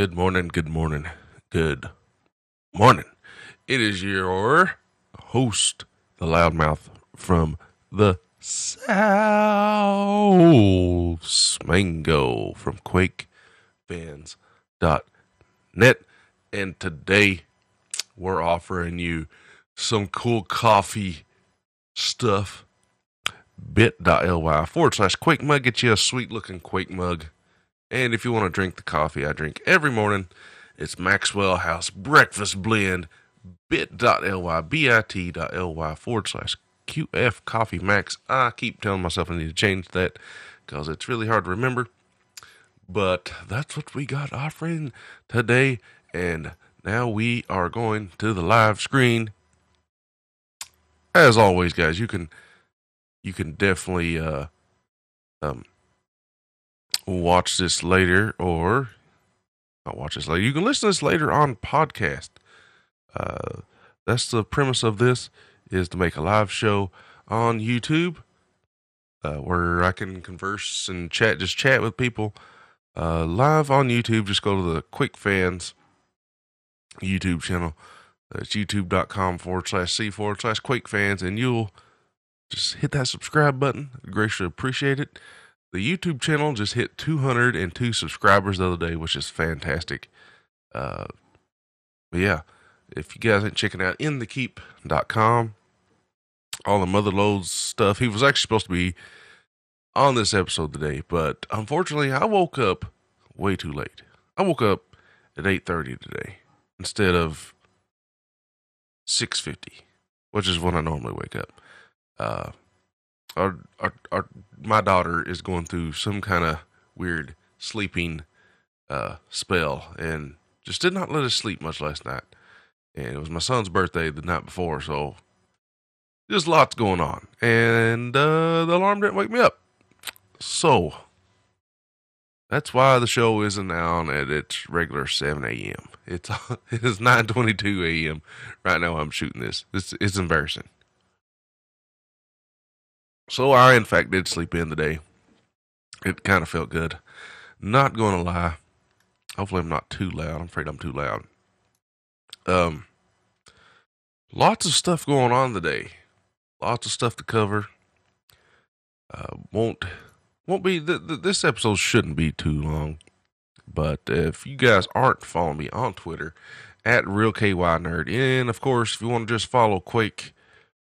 Good morning, good morning, good morning. It is your host, the loudmouth from the South Smango from QuakeFans.net. And today we're offering you some cool coffee stuff. bit.ly forward slash Quake Mug. Get you a sweet looking Quake mug. And if you want to drink the coffee I drink every morning, it's Maxwell House Breakfast Blend. bit.ly, bit.ly forward slash QF Coffee Max. I keep telling myself I need to change that because it's really hard to remember. But that's what we got offering today. And now we are going to the live screen. As always, guys, you can you can definitely uh um watch this later or not watch this later. You can listen to this later on podcast. Uh that's the premise of this is to make a live show on YouTube uh, where I can converse and chat, just chat with people uh, live on YouTube. Just go to the Quake Fans YouTube channel. It's youtube.com forward slash C forward slash Quake Fans, and you'll just hit that subscribe button. I'd greatly appreciate it. The YouTube channel just hit 202 subscribers the other day, which is fantastic. Uh, but yeah, if you guys ain't checking out inthekeep.com, all the mother loads stuff. He was actually supposed to be on this episode today, but unfortunately, I woke up way too late. I woke up at 8:30 today instead of 6:50, which is when I normally wake up. Uh, our, our, our, my daughter is going through some kind of weird sleeping uh, spell and just did not let us sleep much last night. And it was my son's birthday the night before, so there's lots going on. And uh, the alarm didn't wake me up. So that's why the show isn't on at its regular 7 a.m. It's it is 9:22 a.m. right now. I'm shooting this. It's it's embarrassing. So I, in fact, did sleep in today. It kind of felt good. Not going to lie. Hopefully, I'm not too loud. I'm afraid I'm too loud. Um, lots of stuff going on today. Lots of stuff to cover. Uh, won't won't be th- th- this episode shouldn't be too long. But if you guys aren't following me on Twitter at real KY nerd, and of course if you want to just follow Quake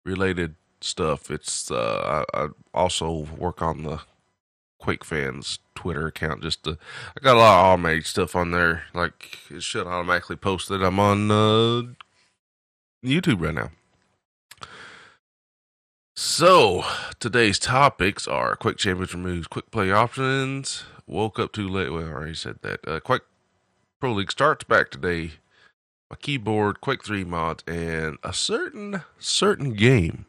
related stuff, it's uh, I, I also work on the Quake fans Twitter account. Just to, I got a lot of automated stuff on there. Like it should automatically post that I'm on uh, YouTube right now. So today's topics are Quake Champions removes quick play options. Woke up too late. Well, I already said that. Uh, Quake Pro League starts back today. My keyboard, Quake Three mods, and a certain certain game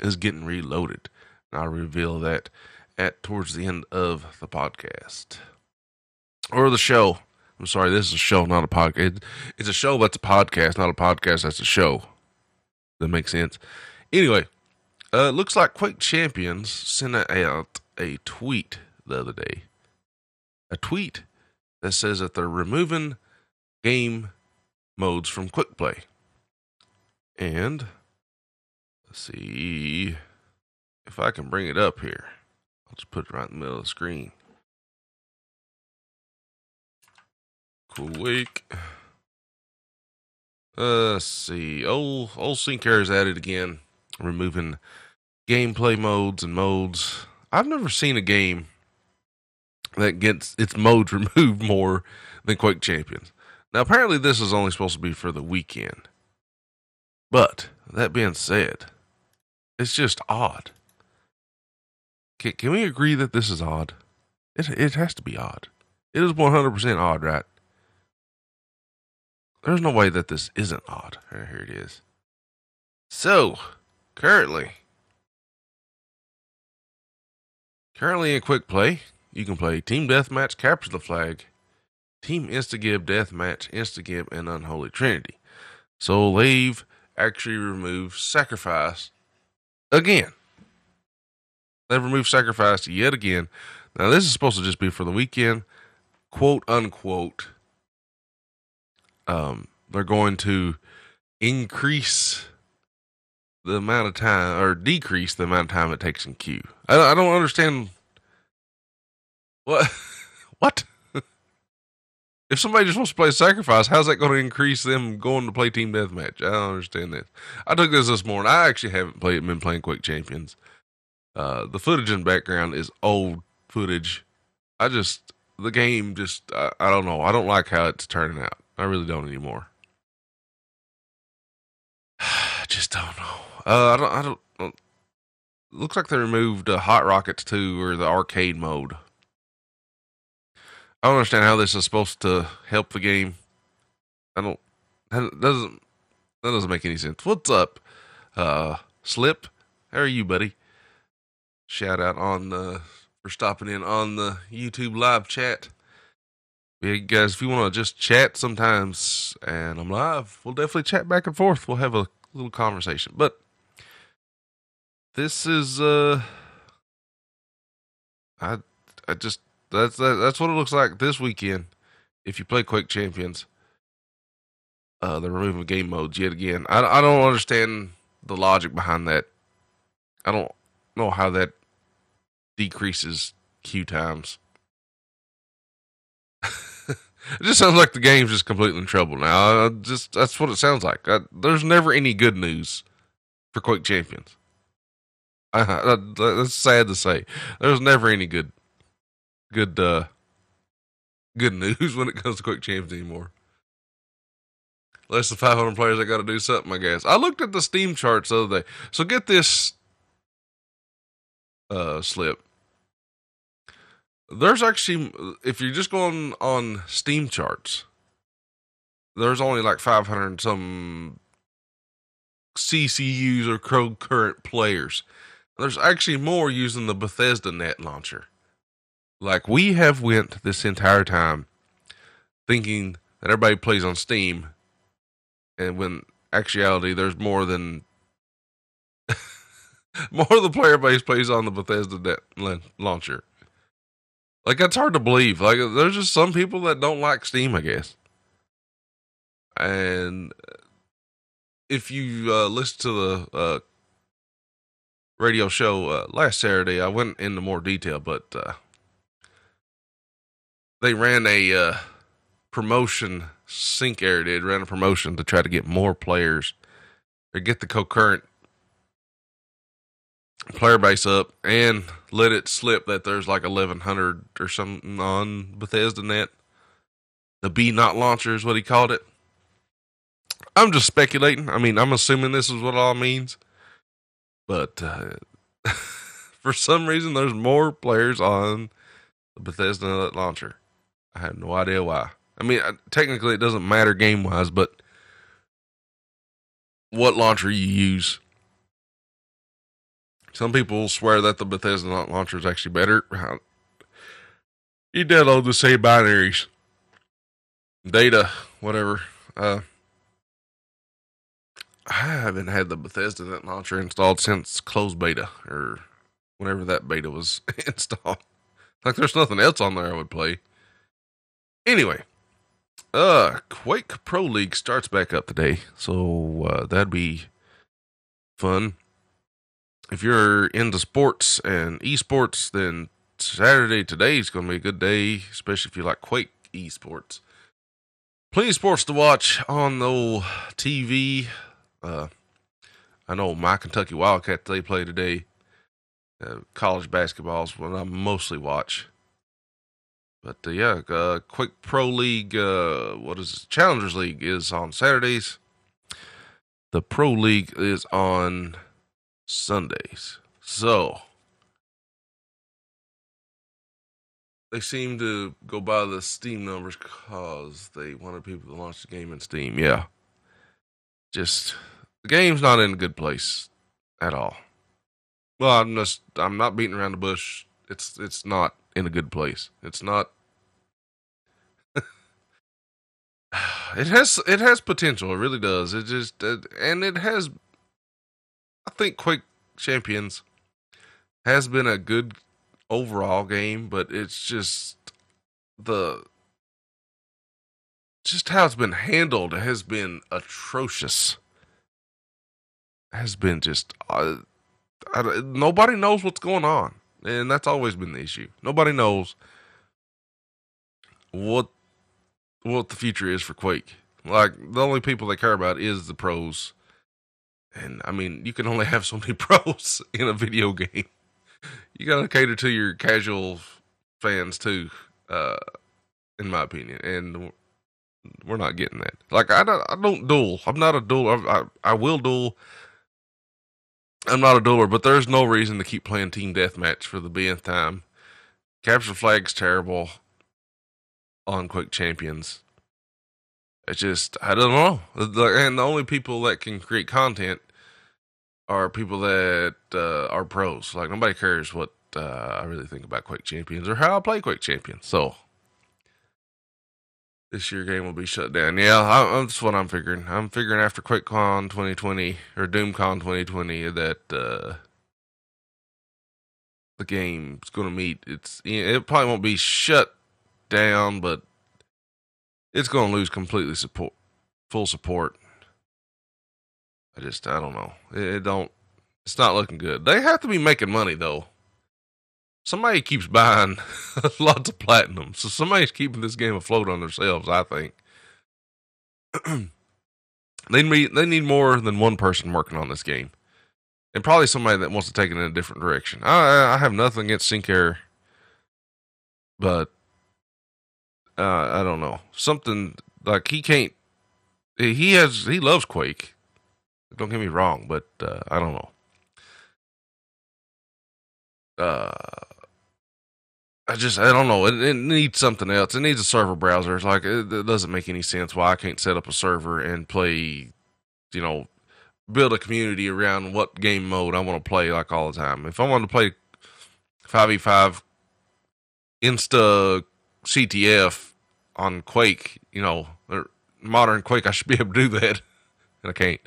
is getting reloaded. And I'll reveal that at towards the end of the podcast or the show. I'm sorry, this is a show, not a podcast. It's a show that's a podcast, not a podcast that's a show. That makes sense. Anyway, uh, looks like Quake Champions sent out a tweet the other day. A tweet that says that they're removing game modes from Quick Play. And see if I can bring it up here. I'll just put it right in the middle of the screen. Quake. Uh, let's see. Old old Syncerror is at it again, removing gameplay modes and modes. I've never seen a game that gets its modes removed more than Quake Champions. Now, apparently, this is only supposed to be for the weekend. But that being said, it's just odd. Can, can we agree that this is odd? It it has to be odd. It is one hundred percent odd, right? There's no way that this isn't odd. Here, here it is. So, currently, currently in quick play, you can play Team Deathmatch, Capture the Flag, Team Instagib, Deathmatch, Instagib, and Unholy Trinity. So they've actually removed Sacrifice again. They've removed Sacrifice yet again. Now, this is supposed to just be for the weekend, quote unquote, um, they're going to increase the amount of time or decrease the amount of time it takes in queue. I, I don't understand what what if somebody just wants to play sacrifice. How's that going to increase them going to play team deathmatch? I don't understand this. I took this this morning. I actually haven't played been playing Quake Champions. Uh, the footage in the background is old footage. I just the game just I, I don't know. I don't like how it's turning out. I really don't anymore. I just don't know. Uh, I don't. I don't. Uh, looks like they removed uh, Hot Rockets too, or the arcade mode. I don't understand how this is supposed to help the game. I don't. That doesn't. That doesn't make any sense. What's up, uh, Slip? How are you, buddy? Shout out on uh, for stopping in on the YouTube live chat. Yeah, guys, if you want to just chat sometimes and I'm live, we'll definitely chat back and forth. We'll have a little conversation. But this is uh I I just that's that, that's what it looks like this weekend. If you play Quake Champions, uh, they're removing game modes yet again. I I don't understand the logic behind that. I don't know how that decreases queue times. it just sounds like the game's just completely in trouble now. I just that's what it sounds like. I, there's never any good news for Quake Champions. That's sad to say. There's never any good, good, uh, good news when it comes to Quake champs anymore. Less than 500 players, I got to do something, I guess. I looked at the Steam charts the other day. So get this, uh, slip. There's actually, if you're just going on Steam charts, there's only like 500 some CCUs or concurrent players. There's actually more using the Bethesda net launcher. Like we have went this entire time thinking that everybody plays on Steam, and when actuality there's more than more of the player base plays on the Bethesda net launcher. Like that's hard to believe. Like there's just some people that don't like Steam, I guess. And if you uh, listen to the uh, radio show uh, last Saturday. I went into more detail, but uh, they ran a uh, promotion. Syncerror did ran a promotion to try to get more players or get the concurrent player base up and let it slip that there's like 1100 or something on Bethesda net. The B not launcher is what he called it. I'm just speculating. I mean, I'm assuming this is what all means. But uh, for some reason, there's more players on the Bethesda Net launcher. I have no idea why. I mean, technically, it doesn't matter game wise, but what launcher you use. Some people swear that the Bethesda launcher is actually better. You download the same binaries, data, whatever. Uh, I haven't had the Bethesda launcher installed since closed beta or whenever that beta was installed. Like there's nothing else on there I would play. Anyway, uh Quake Pro League starts back up today, so uh, that'd be fun. If you're into sports and esports, then Saturday today is going to be a good day, especially if you like Quake esports. Plenty of sports to watch on the old TV. Uh, I know my Kentucky Wildcats they play today. Uh, college basketball is what I mostly watch. But uh, yeah, uh, Quake Pro League, uh, what is it? Challengers League is on Saturdays. The Pro League is on Sundays. So they seem to go by the Steam numbers because they wanted people to launch the game in Steam. Yeah, just the game's not in a good place at all. Well, I'm just I'm not beating around the bush. It's it's not in a good place. It's not. it has it has potential. It really does. It just it, and it has. I think Quake Champions has been a good overall game, but it's just the just how it's been handled has been atrocious. Has been just uh, I, nobody knows what's going on, and that's always been the issue. Nobody knows what what the future is for Quake. Like the only people they care about is the pros, and I mean you can only have so many pros in a video game. You got to cater to your casual fans too, uh, in my opinion, and we're not getting that. Like I don't, I don't duel. I'm not a duel. I, I, I will duel. I'm not a dueler, but there's no reason to keep playing team deathmatch for the bnth time. Capture flag's terrible on Quake Champions. It's just I don't know, and the only people that can create content are people that uh, are pros. Like nobody cares what uh, I really think about Quake Champions or how I play Quake Champions. So this year game will be shut down. Yeah, I, that's what I'm figuring. I'm figuring after QuakeCon 2020 or DoomCon 2020 that uh, the game's going to meet. It's it probably won't be shut down, but it's going to lose completely support, full support. I just I don't know. It, it don't. It's not looking good. They have to be making money though somebody keeps buying lots of platinum. So somebody's keeping this game afloat on themselves, I think. they need they need more than one person working on this game. And probably somebody that wants to take it in a different direction. I I have nothing against Syncerror, but uh, I don't know. Something like he can't he has he loves Quake. Don't get me wrong, but uh, I don't know. Uh I just I don't know. It, it, needs something else. It needs a server browser. It's like it, it, doesn't make any sense why I can't set up a server and play, you know, build a community around what game mode I want to play like all the time. If I want to play five v five Insta CTF on Quake, you know, modern Quake, I should be able to do that, and I can't.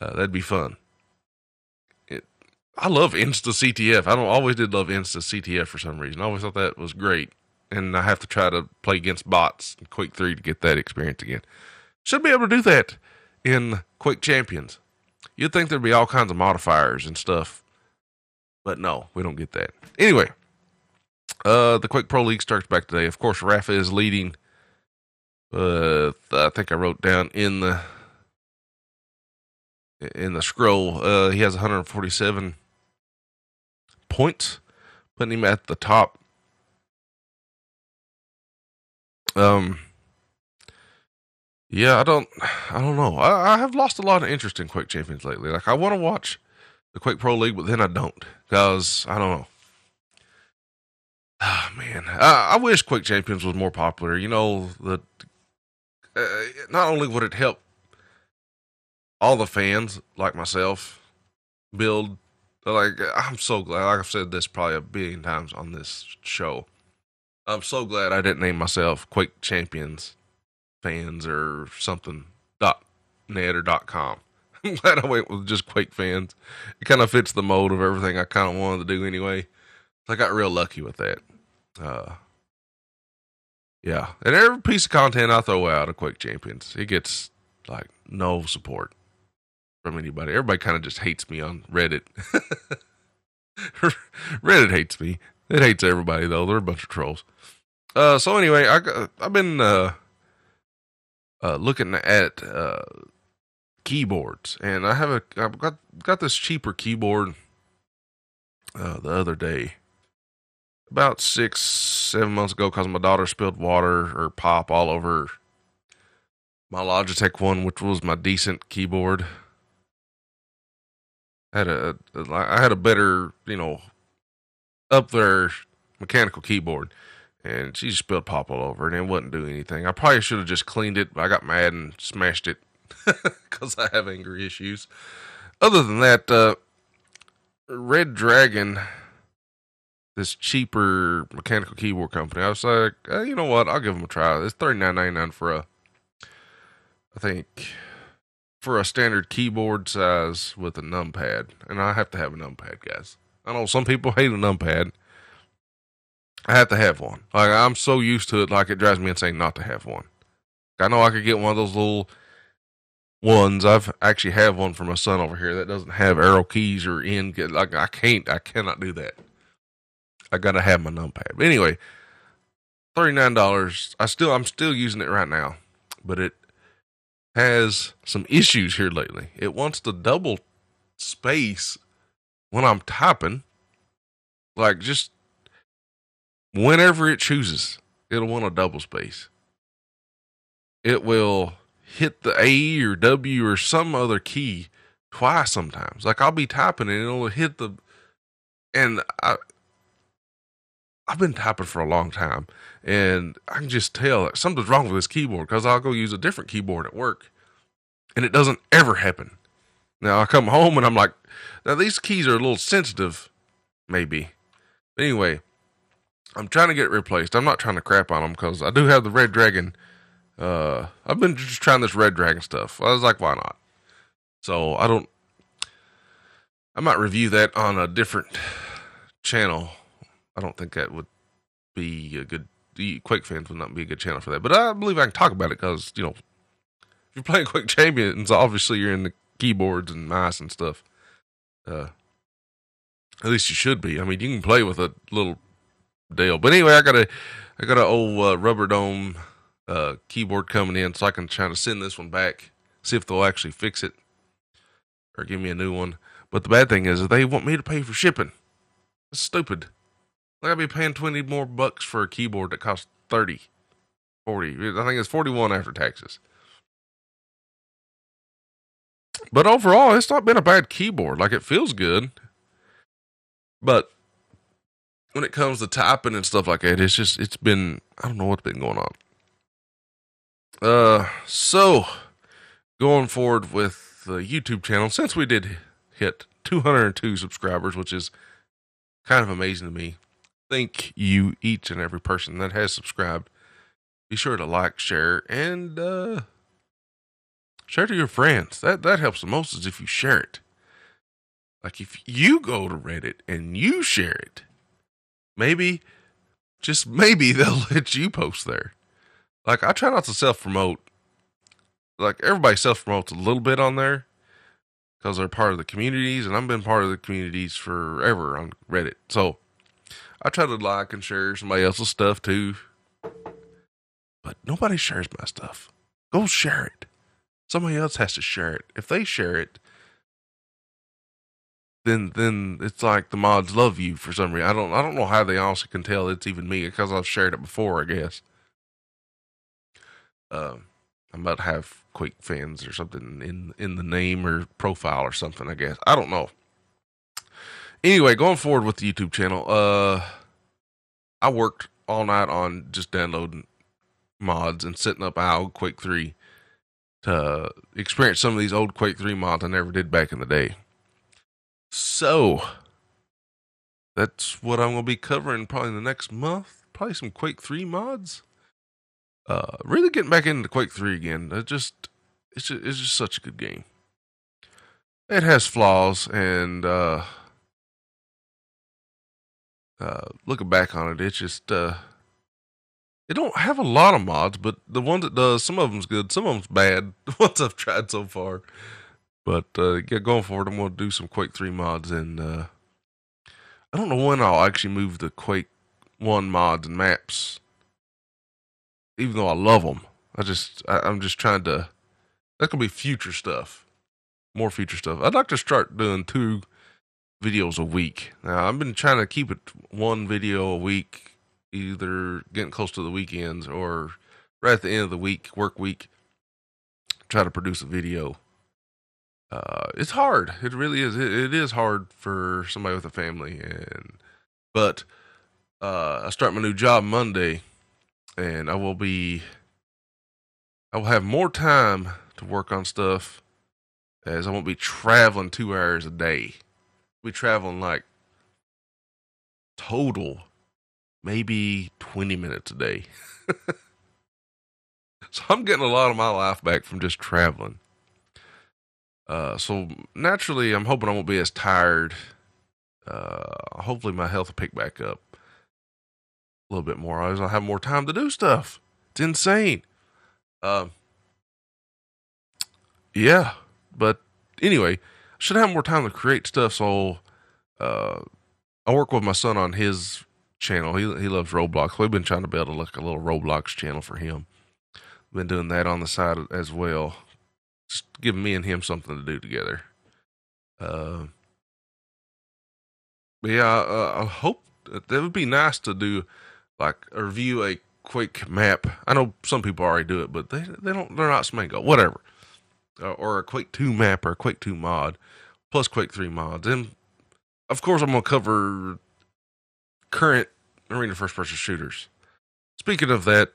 Uh, that'd be fun. I love Insta CTF. I don't always did love Insta CTF for some reason. I always thought that was great. And I have to try to play against bots in Quake 3 to get that experience again. Should be able to do that in Quake Champions. You'd think there'd be all kinds of modifiers and stuff. But no, we don't get that. Anyway, uh, the Quake Pro League starts back today. Of course, Rapha is leading. Uh, I think I wrote down in the in the scroll. Uh, he has 147 points, putting him at the top. Um, yeah, I don't, I don't know. I, I have lost a lot of interest in Quake Champions lately. Like, I want to watch the Quake Pro League, but then I don't because I don't know. Oh, man, I, I, wish Quake Champions was more popular. You know, the uh, not only would it help all the fans like myself build like I'm so glad. Like I've said this probably a billion times on this show. I'm so glad I didn't name myself Quake Champions fans or something dot net or dot com. I'm glad I went with just Quake fans. It kind of fits the mold of everything I kind of wanted to do anyway. So I got real lucky with that. Uh, yeah, and every piece of content I throw out of Quake Champions, it gets like no support from anybody. Everybody kind of just hates me on Reddit. Reddit hates me. It hates everybody though. They're a bunch of trolls. Uh, so anyway, I I've been uh, uh, looking at uh, keyboards, and I have a I've got got this cheaper keyboard uh, the other day, about six seven months ago, because my daughter spilled water or pop all over my Logitech one, which was my decent keyboard had a, a I had a better, you know, up there mechanical keyboard, and she just spilled pop all over, and it wouldn't do anything. I probably should have just cleaned it, but I got mad and smashed it because I have anger issues. Other than that, uh, Redragon, this cheaper mechanical keyboard company, I was like, eh, you know what? I'll give them a try. It's thirty nine ninety nine for a, I think for a standard keyboard size with a numpad, and I have to have a numpad, guys. I know some people hate a numpad. I have to have one. Like I'm so used to it, like it drives me insane not to have one. I know I could get one of those little ones. I've actually have one for my son over here that doesn't have arrow keys or in. Like I can't, I cannot do that. I gotta have my numpad. But anyway, thirty nine dollars. I still, I'm still using it right now, but it has some issues here lately. It wants to double space when I'm typing, like just whenever it chooses, it'll want a double space. It will hit the A or W or some other key twice sometimes. Like I'll be typing and it'll hit the and I I've been typing for a long time and I can just tell something's wrong with this keyboard because I'll go use a different keyboard at work and it doesn't ever happen. Now I come home and I'm like, now these keys are a little sensitive, maybe. But anyway, I'm trying to get it replaced. I'm not trying to crap on them because I do have the Redragon uh, I've been just trying this Redragon stuff. I was like, why not? So I don't. I might review that on a different channel. I don't think that would be a good. Quake fans would not be a good channel for that. But I believe I can talk about it because you know, if you're playing Quake Champions, obviously you're in the keyboards and mice and stuff. Uh, at least you should be. I mean, you can play with a little deal. But anyway, I got a, I got an old uh, rubber dome uh, keyboard coming in, so I can try to send this one back, see if they'll actually fix it or give me a new one. But the bad thing is, they want me to pay for shipping. It's stupid. I gotta be paying 20 more bucks for a keyboard that costs 30, 40. I think it's 41 after taxes. But overall, it's not been a bad keyboard. Like it feels good. But when it comes to typing and stuff like that, it's just, it's been, I don't know what's been going on. Uh, so going forward with the YouTube channel, since we did hit 202 subscribers, which is kind of amazing to me. Thank you, each and every person that has subscribed. Be sure to like, share, and uh, share to your friends. That that helps the most is if you share it. Like if you go to Reddit and you share it, maybe, just maybe they'll let you post there like I try not to self promote. Like everybody self promotes a little bit on there because they're part of the communities, and I've been part of the communities forever on Reddit. So I try to like and share somebody else's stuff too. But nobody shares my stuff. Go share it. Somebody else has to share it. If they share it, then then it's like the mods love you for some reason. I don't I don't know how they also can tell it's even me because I've shared it before, I guess uh, I might have Quake fans or something in in the name or profile or something. I guess I don't know. Anyway, going forward with the YouTube channel, uh, I worked all night on just downloading mods and setting up our old Quake Three to experience some of these old Quake Three mods I never did back in the day. So that's what I'm gonna be covering probably in the next month. Probably some Quake Three mods uh, really getting back into Quake 3 again. It just it's just, it's just such a good game. It has flaws, and uh, uh, looking back on it, it's just uh, it don't have a lot of mods, but the ones that does, some of them's good, some of them's bad. The ones I've tried so far, but uh, yeah, going forward, I'm gonna do some Quake 3 mods, and uh, I don't know when I'll actually move the Quake 1 mods and maps even though I love them, I just I, I'm just trying to. That's gonna be future stuff, more future stuff. I'd like to start doing two videos a week. Now I've been trying to keep it one video a week, either getting close to the weekends or right at the end of the week, work week. Try to produce a video. Uh, it's hard. It really is. It, it is hard for somebody with a family, and but uh, I start my new job Monday and I will be I will have more time to work on stuff as I won't be traveling two hours a day. I'll be traveling like total maybe 20 minutes a day. so I'm getting a lot of my life back from just traveling. Uh, so naturally, I'm hoping I won't be as tired. Uh, hopefully, my health will pick back up a little bit more. I will have more time to do stuff. It's insane. Um, yeah, but anyway, should have more time to create stuff. So, uh, I work with my son on his channel. He he loves Roblox. We've been trying to build a like a little Roblox channel for him. Been doing that on the side as well, just giving me and him something to do together. Uh, but yeah, uh, I hope that it would be nice to do like a review a Quake map. I know some people already do it, but they they don't. They're not Smango. Whatever. Uh, or a Quake Two map or a Quake Two mod, plus Quake Three mods, and of course I'm gonna cover current arena first person shooters. Speaking of that,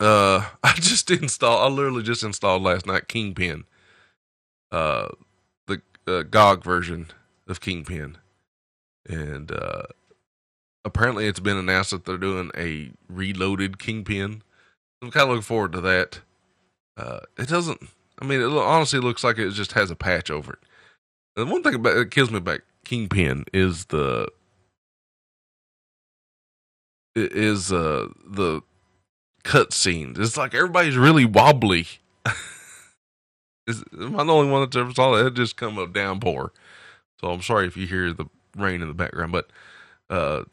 uh, I just installed. I literally just installed last night Kingpin, uh, the uh, GOG version of Kingpin, and uh, apparently it's been announced that they're doing a reloaded Kingpin. I'm kind of looking forward to that. Uh, it doesn't. I mean, it honestly looks like it just has a patch over it. The one thing about it kills me about Kingpin is the is uh the cut scenes. It's like everybody's really wobbly. is, am I the only one that's ever saw that? It just come a downpour. So I'm sorry if you hear the rain in the background, but uh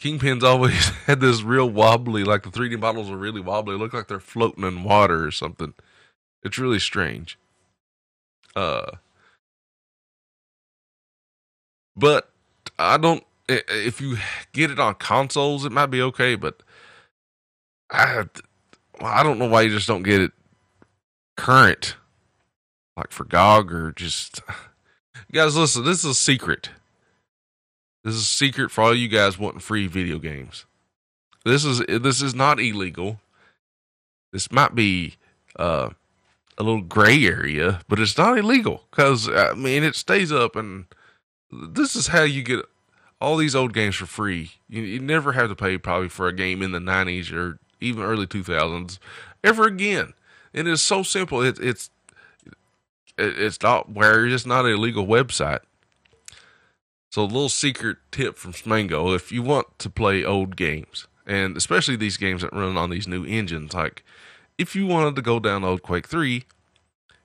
Kingpin's always had this real wobbly, like the 3D models are really wobbly. look like they're floating in water or something. It's really strange. Uh, but I don't. If you get it on consoles, it might be okay. But I, I don't know why you just don't get it current, like for GOG or just. guys, listen. This is a secret. This is a secret for all you guys wanting free video games. This is this is not illegal. This might be uh, a little gray area, but it's not illegal because I mean it stays up, and this is how you get all these old games for free. You, you never have to pay probably for a game in the '90s or even early 2000s ever again. And It is so simple. It, it's it, it's not where it's not a legal website. So, a little secret tip from Smango if you want to play old games, and especially these games that run on these new engines, like if you wanted to go download Quake 3,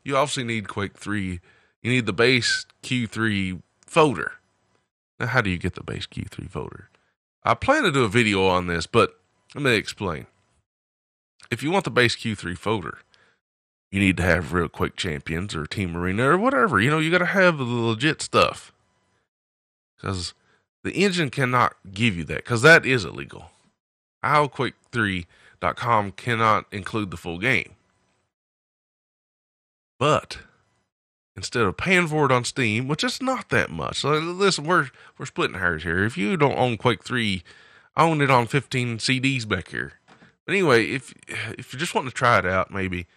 you obviously need Quake 3. You need the base Q3 folder. Now, how do you get the base Q3 folder? I plan to do a video on this, but let me explain. If you want the base Q3 folder, you need to have real Quake Champions or Team Arena or whatever. You know, you got to have the legit stuff because the engine cannot give you that because that is illegal. IOQuake3.com cannot include the full game. But instead of paying for it on Steam, which is not that much. So listen, we're we're splitting hairs here. If you don't own Quake 3, I own it on 15 CDs back here. But anyway, if if you just want to try it out, maybe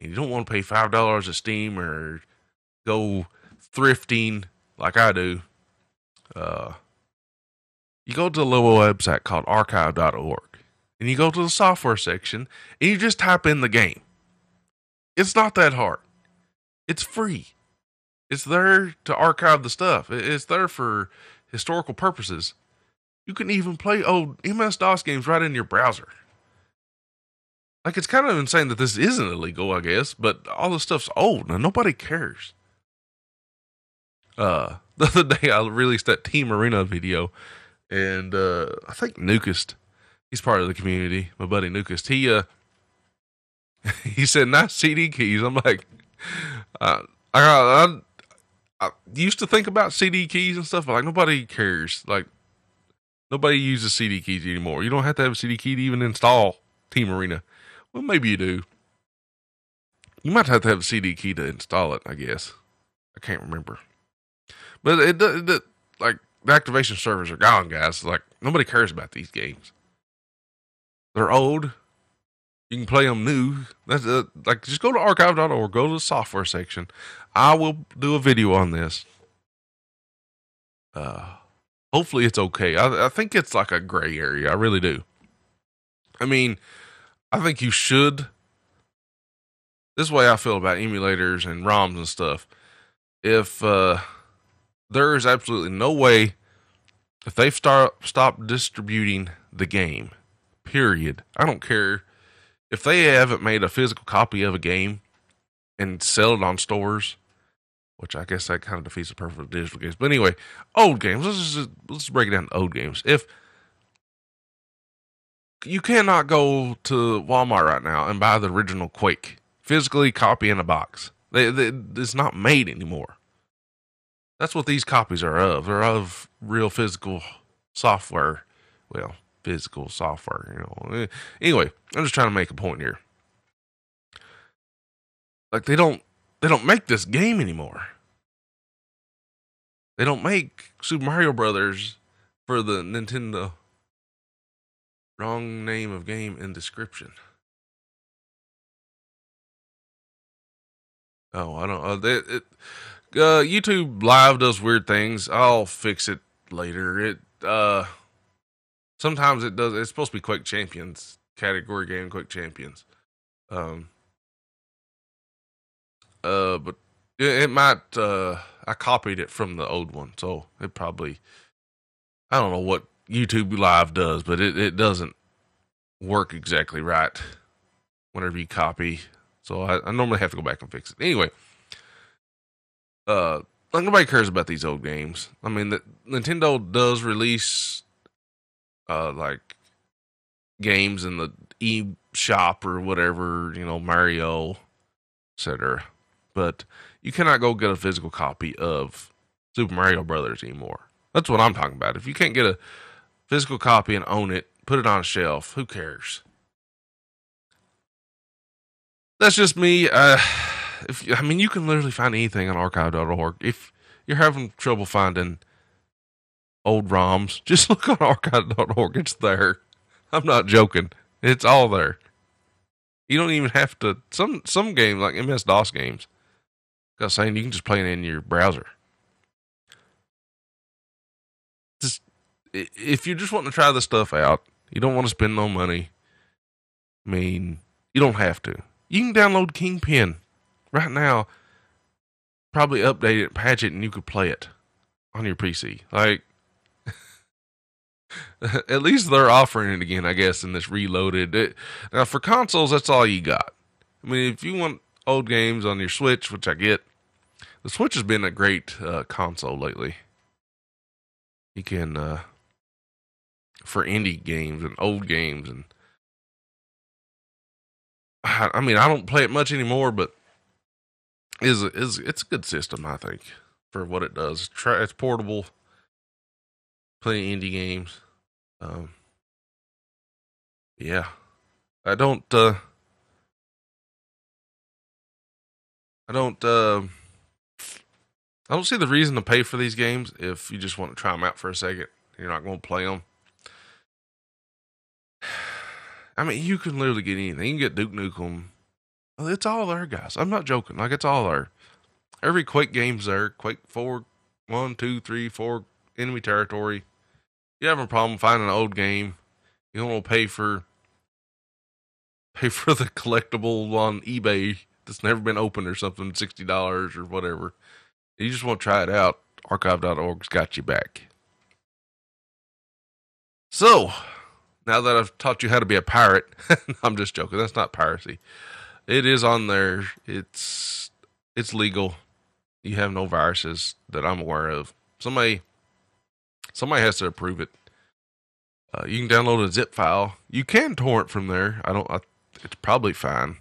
and you don't want to pay five dollars at Steam or go thrifting like I do, uh, you go to a little website called archive.org and you go to the software section and you just type in the game. It's not that hard. It's free. It's there to archive the stuff. It's there for historical purposes. You can even play old MS DOS games right in your browser. Like it's kind of insane that this isn't illegal, I guess, but all this stuff's old and nobody cares. Uh the other day I released that Team Arena video, and uh, I think Nukest, he's part of the community. My buddy Nukest, he uh, he said nice CD keys. I'm like, uh, I, I, I used to think about CD keys and stuff, but like nobody cares. Like nobody uses CD keys anymore. You don't have to have a CD key to even install Team Arena. Well, maybe you do. You might have to have a CD key to install it. I guess. I can't remember. But it, it, it like the activation servers are gone, guys. Like nobody cares about these games. They're old. You can play them new. That's uh, like just go to archive.org, go to the software section. I will do a video on this. Uh, hopefully it's okay. I, I think it's like a gray area. I really do. I mean, I think you should. This way I feel about emulators and ROMs and stuff. If uh there is absolutely no way if they start stop distributing the game, period. I don't care if they haven't made a physical copy of a game and sell it on stores, which I guess that kind of defeats the purpose of digital games. But anyway, old games. Let's just let's break it down to old games. If you cannot go to Walmart right now and buy the original Quake physically, copy in a box. They, they, it's not made anymore. That's what these copies are of. They're of real physical software. Well, physical software, you know. Anyway, I'm just trying to make a point here. Like they don't they don't make this game anymore. They don't make Super Mario Brothers for the Nintendo. Wrong name of game in description. Oh, I don't. Uh, it, it, uh, YouTube Live does weird things. I'll fix it later. It uh, sometimes it does. It's supposed to be Quake Champions category game, Quake Champions. Um, uh, but it, it might. Uh, I copied it from the old one, so it probably. I don't know what YouTube Live does, but it, it doesn't work exactly right whenever you copy. So I, I normally have to go back and fix it. Anyway, uh, nobody cares about these old games. I mean, the, Nintendo does release, uh, like games in the e shop or whatever, you know, Mario, etc. But you cannot go get a physical copy of Super Mario Brothers anymore. That's what I'm talking about. If you can't get a physical copy and own it, put it on a shelf. Who cares? That's just me. Uh, if I mean, you can literally find anything on archive.org. If you're having trouble finding old ROMs, just look on archive.org. It's there. I'm not joking. It's all there. You don't even have to. Some some games like MS DOS games got saying you can just play it in your browser. Just if you're just want to try this stuff out, you don't want to spend no money. I mean, you don't have to. You can download Kingpin right now. Probably update it, patch it, and you could play it on your PC. Like, at least they're offering it again, I guess, in this reloaded. It, now, for consoles, that's all you got. I mean, if you want old games on your Switch, which I get, the Switch has been a great uh, console lately. You can, uh, for indie games and old games, and I mean, I don't play it much anymore, but is is it's a good system, I think, for what it does. It's portable, plenty indie games. Um, yeah, I don't. Uh, I don't. Uh, I don't see the reason to pay for these games if you just want to try them out for a second. You're not going to play them. I mean, you can literally get anything. You can get Duke Nukem. It's all there, guys. I'm not joking. Like it's all there. Every Quake game's there. Quake four, one, two, three, four, enemy territory. You have a problem finding an old game. You don't want to pay for pay for the collectible on eBay that's never been opened or something, sixty dollars or whatever. You just want to try it out. Archive.org's got you back. So, now that I've taught you how to be a pirate, I'm just joking. That's not piracy. It is on there. It's it's legal. You have no viruses that I'm aware of. Somebody somebody has to approve it. Uh, you can download a zip file. You can torrent from there. I don't. I, it's probably fine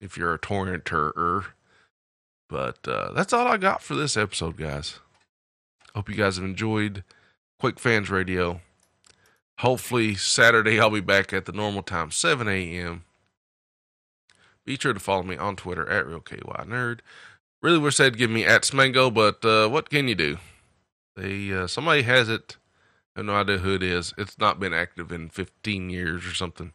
if you're a torrenter. But uh, that's all I got for this episode, guys. Hope you guys have enjoyed Quake Fans Radio. Hopefully, Saturday I'll be back at the normal time, 7 a.m. Be sure to follow me on Twitter at RealKYNerd. Really wish they'd give me at Smango, but uh, what can you do? They uh, Somebody has it. I have no idea who it is. It's not been active in 15 years or something.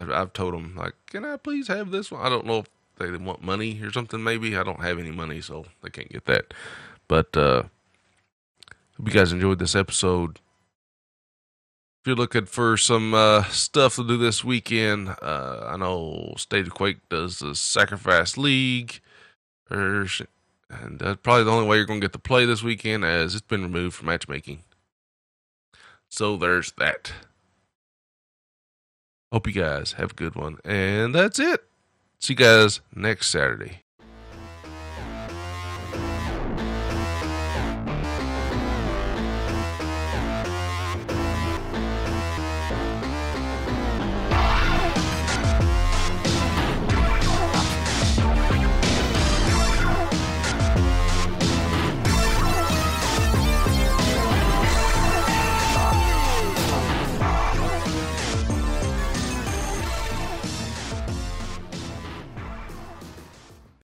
I've told them like, can I please have this one? I don't know if they want money or something. Maybe I don't have any money, so they can't get that. But uh, hope you guys enjoyed this episode. If you're looking for some uh, stuff to do this weekend, uh, I know State of Quake does the Sacrifice League, or and that's probably the only way you're going to get to play this weekend, as it's been removed from matchmaking. So there's that. Hope you guys have a good one. And that's it. See you guys next Saturday.